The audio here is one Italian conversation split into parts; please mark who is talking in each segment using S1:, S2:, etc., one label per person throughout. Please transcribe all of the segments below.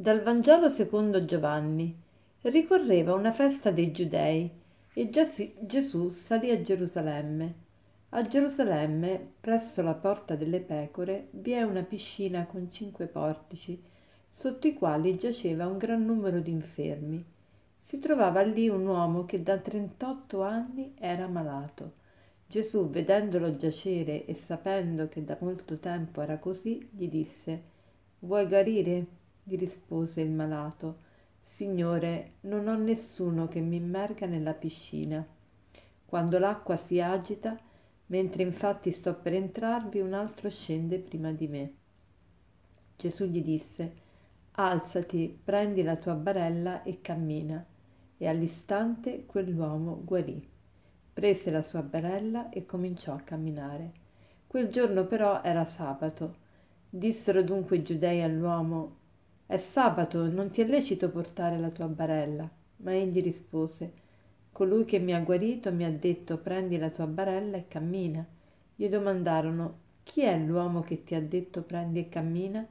S1: Dal Vangelo secondo Giovanni. Ricorreva una festa dei Giudei e Gesù salì a Gerusalemme. A Gerusalemme, presso la porta delle pecore, vi è una piscina con cinque portici, sotto i quali giaceva un gran numero di infermi. Si trovava lì un uomo che da trentotto anni era malato. Gesù, vedendolo giacere e sapendo che da molto tempo era così, gli disse Vuoi guarire? Gli rispose il malato. Signore, non ho nessuno che mi immerga nella piscina. Quando l'acqua si agita, mentre infatti sto per entrarvi, un altro scende prima di me. Gesù gli disse, Alzati, prendi la tua barella e cammina. E all'istante quell'uomo guarì. Prese la sua barella e cominciò a camminare. Quel giorno però era sabato. Dissero dunque i giudei all'uomo, è sabato, non ti è lecito portare la tua barella. Ma egli rispose, colui che mi ha guarito mi ha detto prendi la tua barella e cammina. Gli domandarono, chi è l'uomo che ti ha detto prendi e cammina?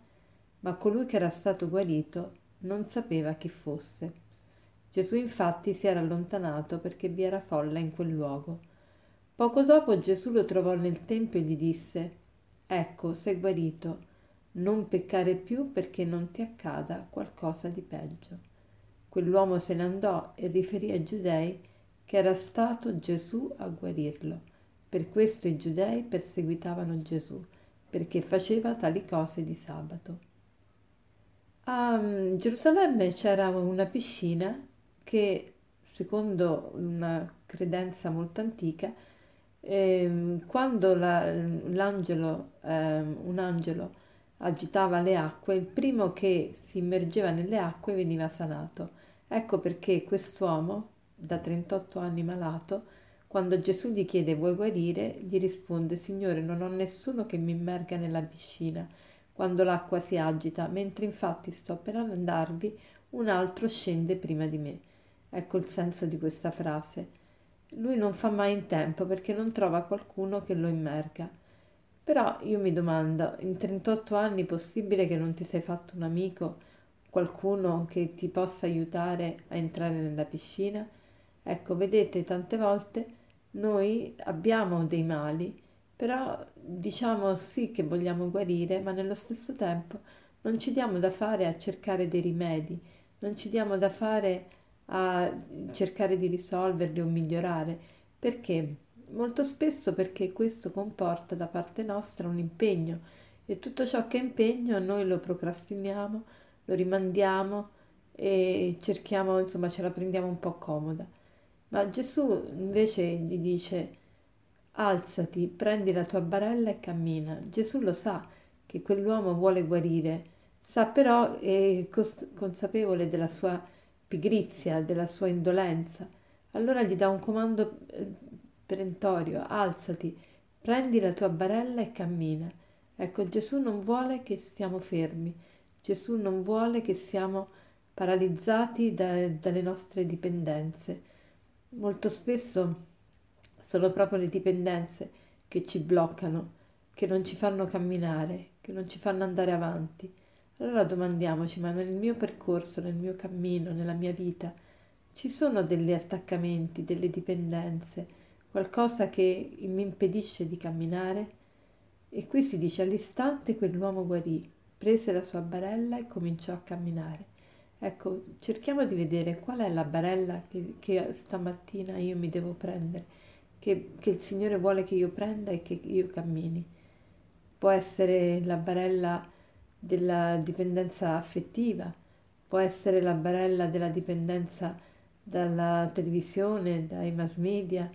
S1: Ma colui che era stato guarito non sapeva chi fosse. Gesù infatti si era allontanato perché vi era folla in quel luogo. Poco dopo Gesù lo trovò nel tempio e gli disse, Ecco, sei guarito non peccare più perché non ti accada qualcosa di peggio. Quell'uomo se ne andò e riferì ai giudei che era stato Gesù a guarirlo. Per questo i giudei perseguitavano Gesù, perché faceva tali cose di sabato. A mm, Gerusalemme c'era una piscina che, secondo una credenza molto antica, eh, quando la, l'angelo, eh, un angelo agitava le acque, il primo che si immergeva nelle acque veniva sanato. Ecco perché quest'uomo, da 38 anni malato, quando Gesù gli chiede vuoi guarire, gli risponde Signore non ho nessuno che mi immerga nella piscina quando l'acqua si agita, mentre infatti sto per andarvi, un altro scende prima di me. Ecco il senso di questa frase. Lui non fa mai in tempo perché non trova qualcuno che lo immerga. Però io mi domando, in 38 anni è possibile che non ti sei fatto un amico, qualcuno che ti possa aiutare a entrare nella piscina? Ecco, vedete, tante volte noi abbiamo dei mali, però diciamo sì che vogliamo guarire, ma nello stesso tempo non ci diamo da fare a cercare dei rimedi, non ci diamo da fare a cercare di risolverli o migliorare. Perché? Molto spesso perché questo comporta da parte nostra un impegno e tutto ciò che è impegno noi lo procrastiniamo, lo rimandiamo e cerchiamo, insomma, ce la prendiamo un po' comoda. Ma Gesù invece gli dice alzati, prendi la tua barella e cammina. Gesù lo sa che quell'uomo vuole guarire, sa però, è consapevole della sua pigrizia, della sua indolenza. Allora gli dà un comando eh, perentorio, alzati, prendi la tua barella e cammina. Ecco, Gesù non vuole che stiamo fermi, Gesù non vuole che siamo paralizzati da, dalle nostre dipendenze. Molto spesso sono proprio le dipendenze che ci bloccano, che non ci fanno camminare, che non ci fanno andare avanti. Allora domandiamoci, ma nel mio percorso, nel mio cammino, nella mia vita, ci sono degli attaccamenti, delle dipendenze, qualcosa che mi impedisce di camminare? E qui si dice all'istante quell'uomo guarì, prese la sua barella e cominciò a camminare. Ecco, cerchiamo di vedere qual è la barella che, che stamattina io mi devo prendere, che, che il Signore vuole che io prenda e che io cammini. Può essere la barella della dipendenza affettiva, può essere la barella della dipendenza dalla televisione, dai mass media,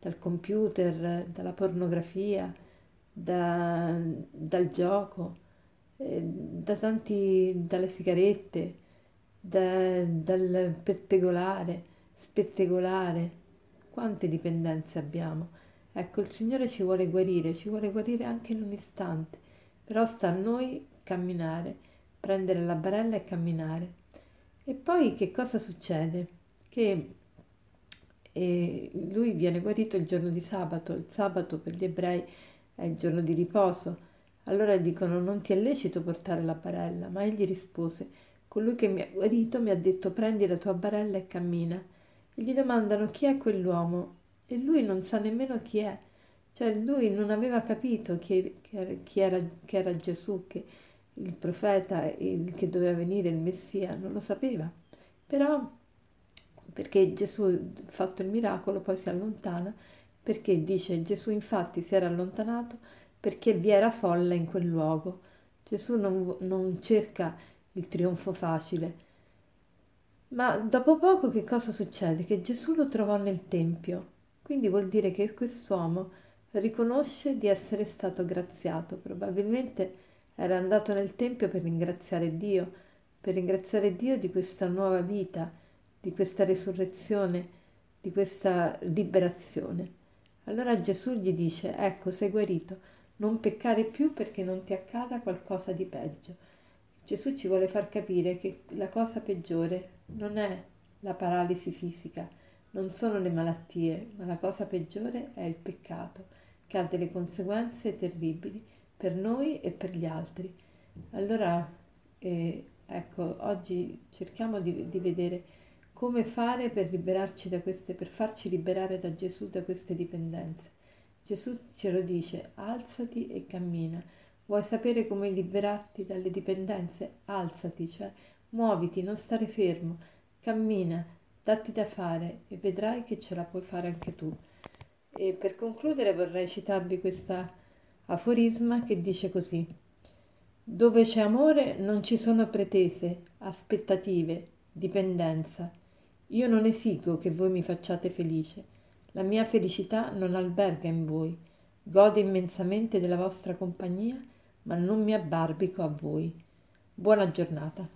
S1: dal computer, dalla pornografia, da, dal gioco, eh, da tanti, dalle sigarette, da, dal pettegolare, spettegolare. Quante dipendenze abbiamo? Ecco, il Signore ci vuole guarire, ci vuole guarire anche in un istante, però sta a noi camminare, prendere la barella e camminare. E poi che cosa succede? Che e lui viene guarito il giorno di sabato, il sabato per gli ebrei è il giorno di riposo. Allora dicono non ti è lecito portare la barella, ma egli rispose colui che mi ha guarito mi ha detto prendi la tua barella e cammina. E gli domandano chi è quell'uomo e lui non sa nemmeno chi è. Cioè lui non aveva capito chi, chi, era, chi era, Gesù, che il profeta, il, che doveva venire il Messia, non lo sapeva. Però perché Gesù, fatto il miracolo, poi si allontana, perché dice Gesù infatti si era allontanato perché vi era folla in quel luogo. Gesù non, non cerca il trionfo facile. Ma dopo poco che cosa succede? Che Gesù lo trovò nel Tempio. Quindi vuol dire che quest'uomo riconosce di essere stato graziato. Probabilmente era andato nel Tempio per ringraziare Dio, per ringraziare Dio di questa nuova vita, di questa risurrezione, di questa liberazione. Allora Gesù gli dice, ecco, sei guarito, non peccare più perché non ti accada qualcosa di peggio. Gesù ci vuole far capire che la cosa peggiore non è la paralisi fisica, non sono le malattie, ma la cosa peggiore è il peccato, che ha delle conseguenze terribili per noi e per gli altri. Allora, eh, ecco, oggi cerchiamo di, di vedere come fare per liberarci da queste, per farci liberare da Gesù da queste dipendenze. Gesù ce lo dice, alzati e cammina. Vuoi sapere come liberarti dalle dipendenze? Alzati, cioè muoviti, non stare fermo, cammina, datti da fare e vedrai che ce la puoi fare anche tu. E per concludere vorrei citarvi questa aforisma che dice così. Dove c'è amore non ci sono pretese, aspettative, dipendenza. Io non esigo che voi mi facciate felice. La mia felicità non alberga in voi. Godo immensamente della vostra compagnia, ma non mi abbarbico a voi. Buona giornata.